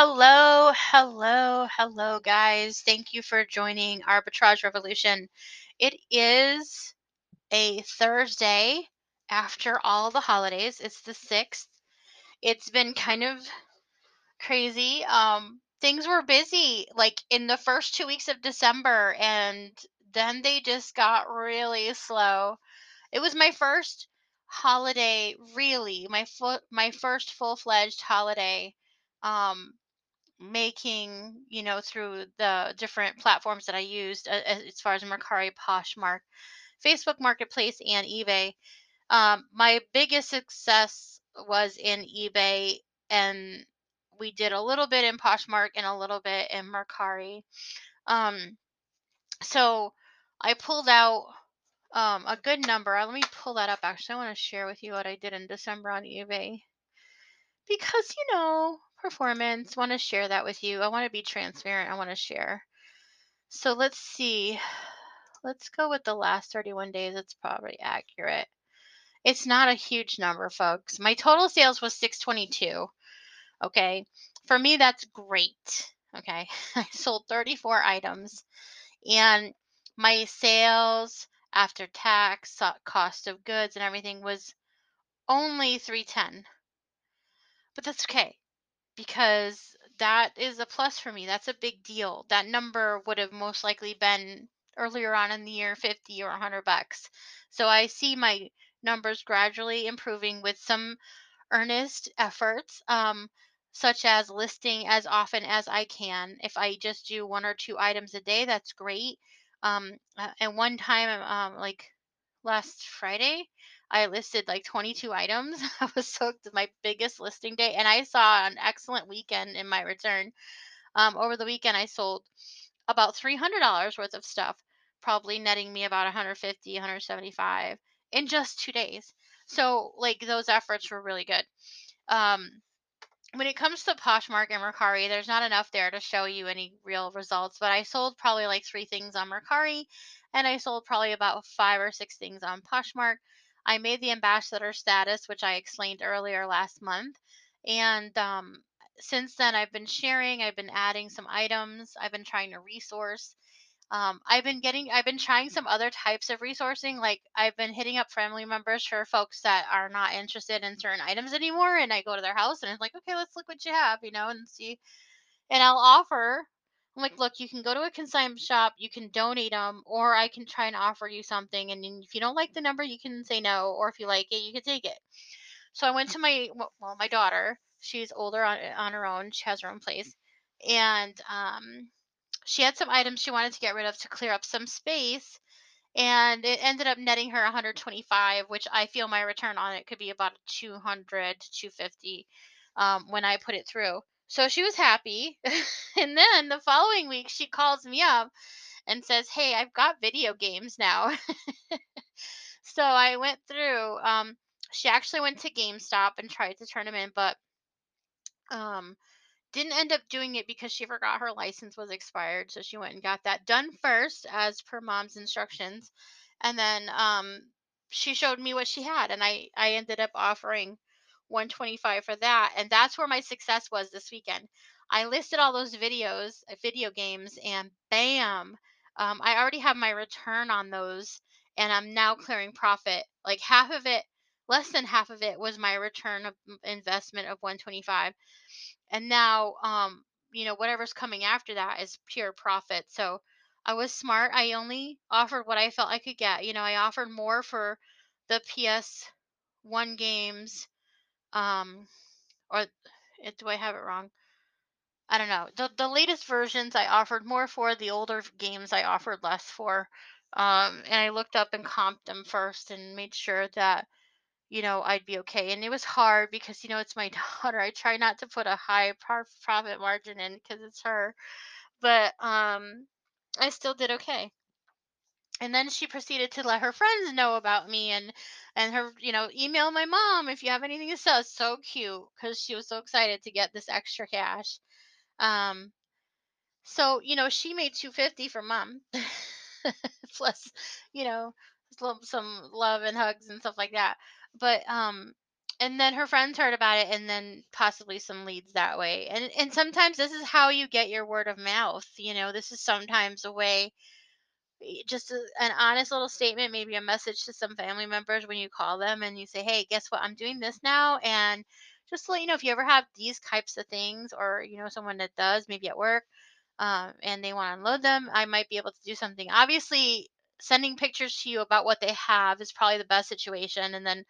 Hello, hello, hello, guys. Thank you for joining Arbitrage Revolution. It is a Thursday after all the holidays. It's the 6th. It's been kind of crazy. Um things were busy like in the first 2 weeks of December and then they just got really slow. It was my first holiday really, my fu- my first full-fledged holiday. Um making, you know, through the different platforms that I used uh, as far as Mercari, Poshmark, Facebook Marketplace, and eBay. Um, my biggest success was in eBay, and we did a little bit in Poshmark and a little bit in Mercari. Um, so I pulled out um, a good number. Uh, Let me pull that up. Actually, I want to share with you what I did in December on eBay because you know performance. Want to share that with you. I want to be transparent. I want to share. So let's see. Let's go with the last 31 days. It's probably accurate. It's not a huge number, folks. My total sales was 622. Okay. For me, that's great. Okay. I sold 34 items and my sales after tax, cost of goods, and everything was only 310. But that's okay because that is a plus for me. That's a big deal. That number would have most likely been earlier on in the year 50 or 100 bucks. So I see my numbers gradually improving with some earnest efforts, um, such as listing as often as I can. If I just do one or two items a day, that's great. Um, and one time, um, like last Friday, I listed like 22 items. I was so my biggest listing day, and I saw an excellent weekend in my return. Um, over the weekend, I sold about $300 worth of stuff, probably netting me about 150, 175 in just two days. So, like, those efforts were really good. Um, when it comes to Poshmark and Mercari, there's not enough there to show you any real results. But I sold probably like three things on Mercari, and I sold probably about five or six things on Poshmark. I made the ambassador status, which I explained earlier last month, and um, since then I've been sharing. I've been adding some items. I've been trying to resource. Um, I've been getting, I've been trying some other types of resourcing. Like I've been hitting up family members for folks that are not interested in certain items anymore, and I go to their house and it's like, okay, let's look what you have, you know, and see. And I'll offer, I'm like, look, you can go to a consignment shop, you can donate them, or I can try and offer you something. And if you don't like the number, you can say no, or if you like it, you can take it. So I went to my, well, my daughter. She's older on on her own. She has her own place, and um she had some items she wanted to get rid of to clear up some space and it ended up netting her 125 which i feel my return on it could be about 200 to 250 um, when i put it through so she was happy and then the following week she calls me up and says hey i've got video games now so i went through um, she actually went to gamestop and tried to turn them in but um, didn't end up doing it because she forgot her license was expired, so she went and got that done first as per mom's instructions. And then um she showed me what she had and I I ended up offering 125 for that and that's where my success was this weekend. I listed all those videos, uh, video games and bam, um I already have my return on those and I'm now clearing profit. Like half of it, less than half of it was my return of investment of 125 and now um you know whatever's coming after that is pure profit so i was smart i only offered what i felt i could get you know i offered more for the ps1 games um or it, do i have it wrong i don't know the, the latest versions i offered more for the older games i offered less for um and i looked up and comped them first and made sure that you know, I'd be okay. And it was hard because, you know, it's my daughter. I try not to put a high profit margin in because it's her, but um, I still did okay. And then she proceeded to let her friends know about me and and her, you know, email my mom if you have anything to sell. So cute because she was so excited to get this extra cash. Um, so you know, she made two fifty for mom, plus, you know, some love and hugs and stuff like that. But um, and then her friends heard about it and then possibly some leads that way. And and sometimes this is how you get your word of mouth. You know, this is sometimes a way just a, an honest little statement, maybe a message to some family members when you call them and you say, "Hey, guess what? I'm doing this now." And just to let you know, if you ever have these types of things, or you know someone that does, maybe at work, um, and they want to unload them, I might be able to do something. Obviously, sending pictures to you about what they have is probably the best situation, and then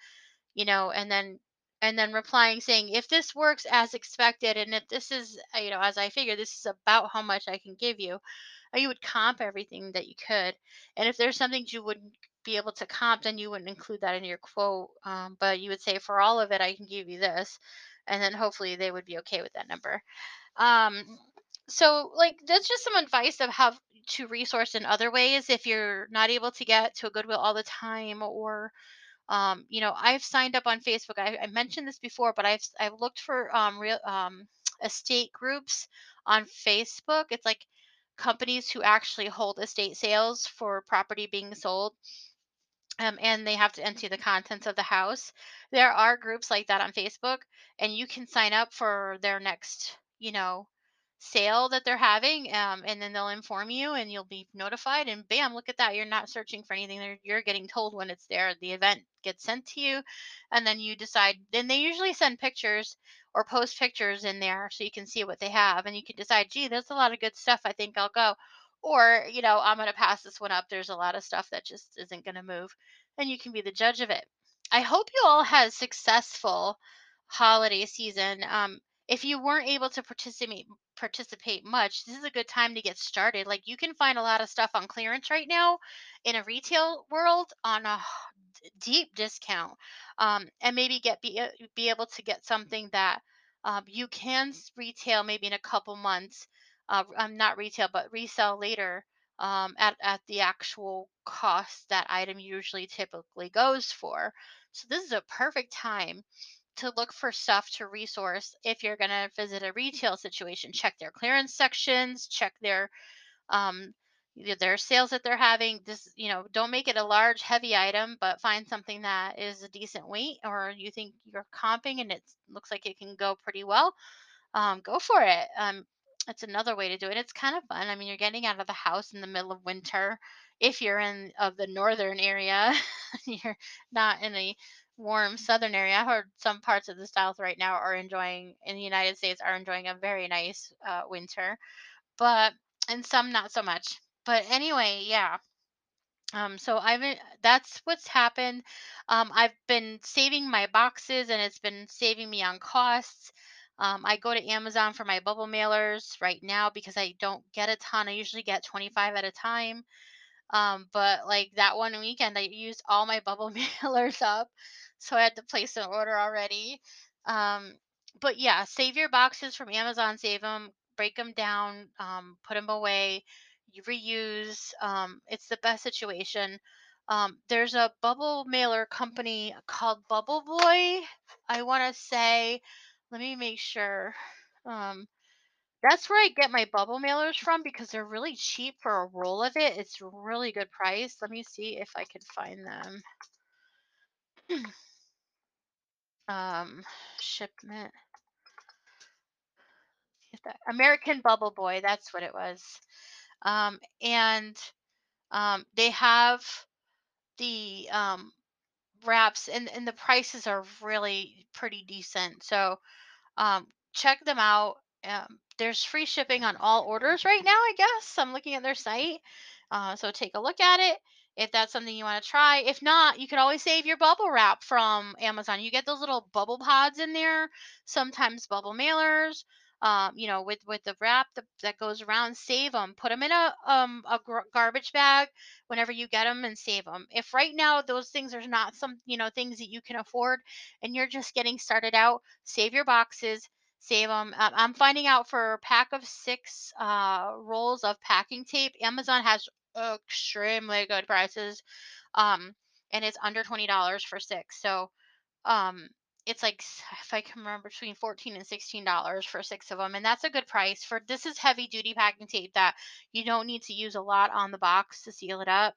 you know, and then and then replying saying, "If this works as expected, and if this is, uh, you know, as I figure, this is about how much I can give you." uh, you would comp everything that you could. And if there's something you wouldn't be able to comp, then you wouldn't include that in your quote. Um, but you would say, for all of it, I can give you this. And then hopefully they would be okay with that number. Um, so, like, that's just some advice of how to resource in other ways if you're not able to get to a Goodwill all the time or um, you know i've signed up on facebook I, I mentioned this before but i've i've looked for um, real um, estate groups on facebook it's like companies who actually hold estate sales for property being sold um, and they have to enter the contents of the house. There are groups like that on Facebook, and you can sign up for their next, you know, sale that they're having, um, and then they'll inform you, and you'll be notified. And bam, look at that! You're not searching for anything; there- you're getting told when it's there. The event gets sent to you, and then you decide. Then they usually send pictures or post pictures in there so you can see what they have, and you can decide, gee, there's a lot of good stuff. I think I'll go. Or, you know, I'm going to pass this one up. There's a lot of stuff that just isn't going to move and you can be the judge of it. I hope you all had successful holiday season. Um, if you weren't able to participate participate much, this is a good time to get started. Like you can find a lot of stuff on clearance right now in a retail world on a deep discount, um, and maybe get be be able to get something that um, you can retail maybe in a couple months. Uh, um, not retail, but resell later um, at, at the actual cost that item usually typically goes for. So this is a perfect time to look for stuff to resource if you're going to visit a retail situation. Check their clearance sections, check their um, their sales that they're having. This, you know, don't make it a large, heavy item, but find something that is a decent weight or you think you're comping and it looks like it can go pretty well um, go for it. Um, it's another way to do it. It's kind of fun. I mean, you're getting out of the house in the middle of winter. If you're in of the northern area, you're not in a warm southern area. I heard some parts of the South right now are enjoying in the United States are enjoying a very nice uh, winter, but and some not so much. But anyway, yeah. Um, so I've that's what's happened. Um, I've been saving my boxes and it's been saving me on costs. Um, I go to Amazon for my bubble mailers right now because I don't get a ton. I usually get 25 at a time. Um, but like that one weekend, I used all my bubble mailers up, so I had to place an order already. Um, but yeah, save your boxes from Amazon. Save them, break them down, um, put them away. You reuse. Um, it's the best situation. Um, there's a bubble mailer company called Bubble Boy. I want to say, let me make sure. Um, that's where I get my bubble mailers from because they're really cheap for a roll of it. It's really good price. Let me see if I can find them. Um, shipment. American Bubble Boy. That's what it was. Um, and um, they have the um, wraps, and and the prices are really pretty decent. So um, check them out. Um, there's free shipping on all orders right now, I guess. I'm looking at their site. Uh, so take a look at it if that's something you want to try. If not, you can always save your bubble wrap from Amazon. You get those little bubble pods in there, sometimes bubble mailers. Um, you know, with with the wrap that, that goes around, save them. Put them in a um a garbage bag whenever you get them and save them. If right now those things are not some you know things that you can afford and you're just getting started out, save your boxes, save them. Um, I'm finding out for a pack of six uh, rolls of packing tape, Amazon has extremely good prices. Um, and it's under $20 for six. So, um, it's like if I can remember between 14 and 16 dollars for six of them and that's a good price for this is heavy duty packing tape that you don't need to use a lot on the box to seal it up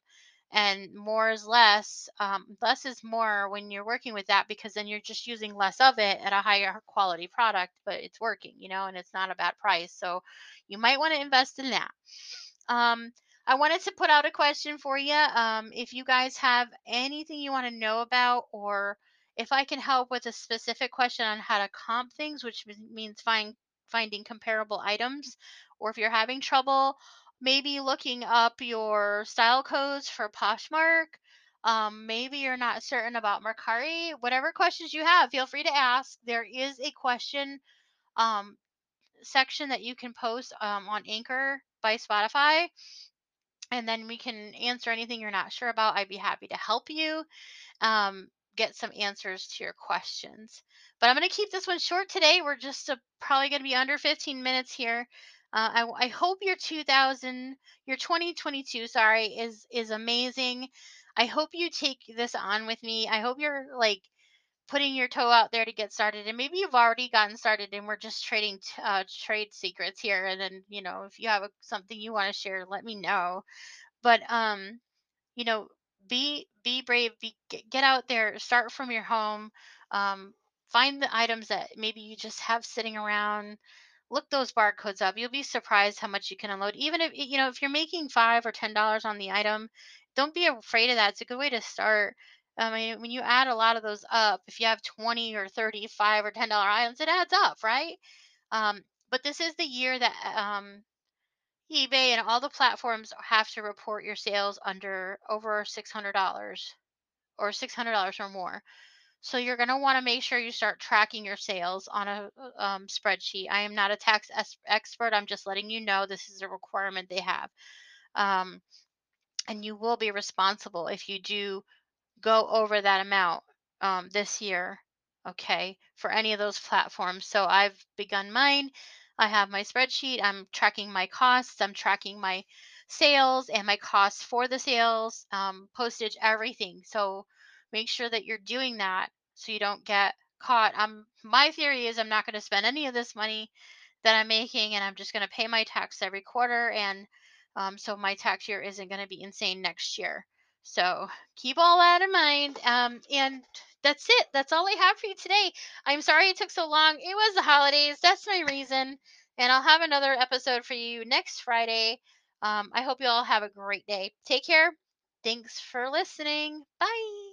and more is less. Um, less is more when you're working with that because then you're just using less of it at a higher quality product, but it's working, you know, and it's not a bad price. So you might want to invest in that. Um, I wanted to put out a question for you. Um, if you guys have anything you want to know about, or if I can help with a specific question on how to comp things, which means find finding comparable items, or if you're having trouble, maybe looking up your style codes for Poshmark. Um, maybe you're not certain about Mercari. Whatever questions you have, feel free to ask. There is a question um, section that you can post um, on Anchor by Spotify and then we can answer anything you're not sure about. I'd be happy to help you um, get some answers to your questions. But I'm going to keep this one short today. We're just probably going to be under 15 minutes here. Uh, I, I hope your 2000, your 2022, sorry, is is amazing. I hope you take this on with me. I hope you're like putting your toe out there to get started and maybe you've already gotten started and we're just trading t- uh, trade secrets here and then you know if you have a, something you want to share let me know but um you know be be brave be get, get out there start from your home um find the items that maybe you just have sitting around look those barcodes up you'll be surprised how much you can unload even if you know if you're making five or ten dollars on the item don't be afraid of that it's a good way to start i mean when you add a lot of those up if you have 20 or 35 or 10 dollar items it adds up right um but this is the year that um eBay and all the platforms have to report your sales under over $600 or $600 or more. So you're going to want to make sure you start tracking your sales on a uh, um, spreadsheet. I am not a tax es- expert. I'm just letting you know this is a requirement they have. Um, and you will be responsible if you do go over that amount um, this year, okay, for any of those platforms. So I've begun mine. I have my spreadsheet. I'm tracking my costs. I'm tracking my sales and my costs for the sales, um, postage, everything. So make sure that you're doing that so you don't get caught. I'm my theory is I'm not going to spend any of this money that I'm making, and I'm just going to pay my tax every quarter. And um, so my tax year isn't going to be insane next year. So keep all that in mind. Um, and that's it. That's all I have for you today. I'm sorry it took so long. It was the holidays. That's my reason. And I'll have another episode for you next Friday. Um, I hope you all have a great day. Take care. Thanks for listening. Bye.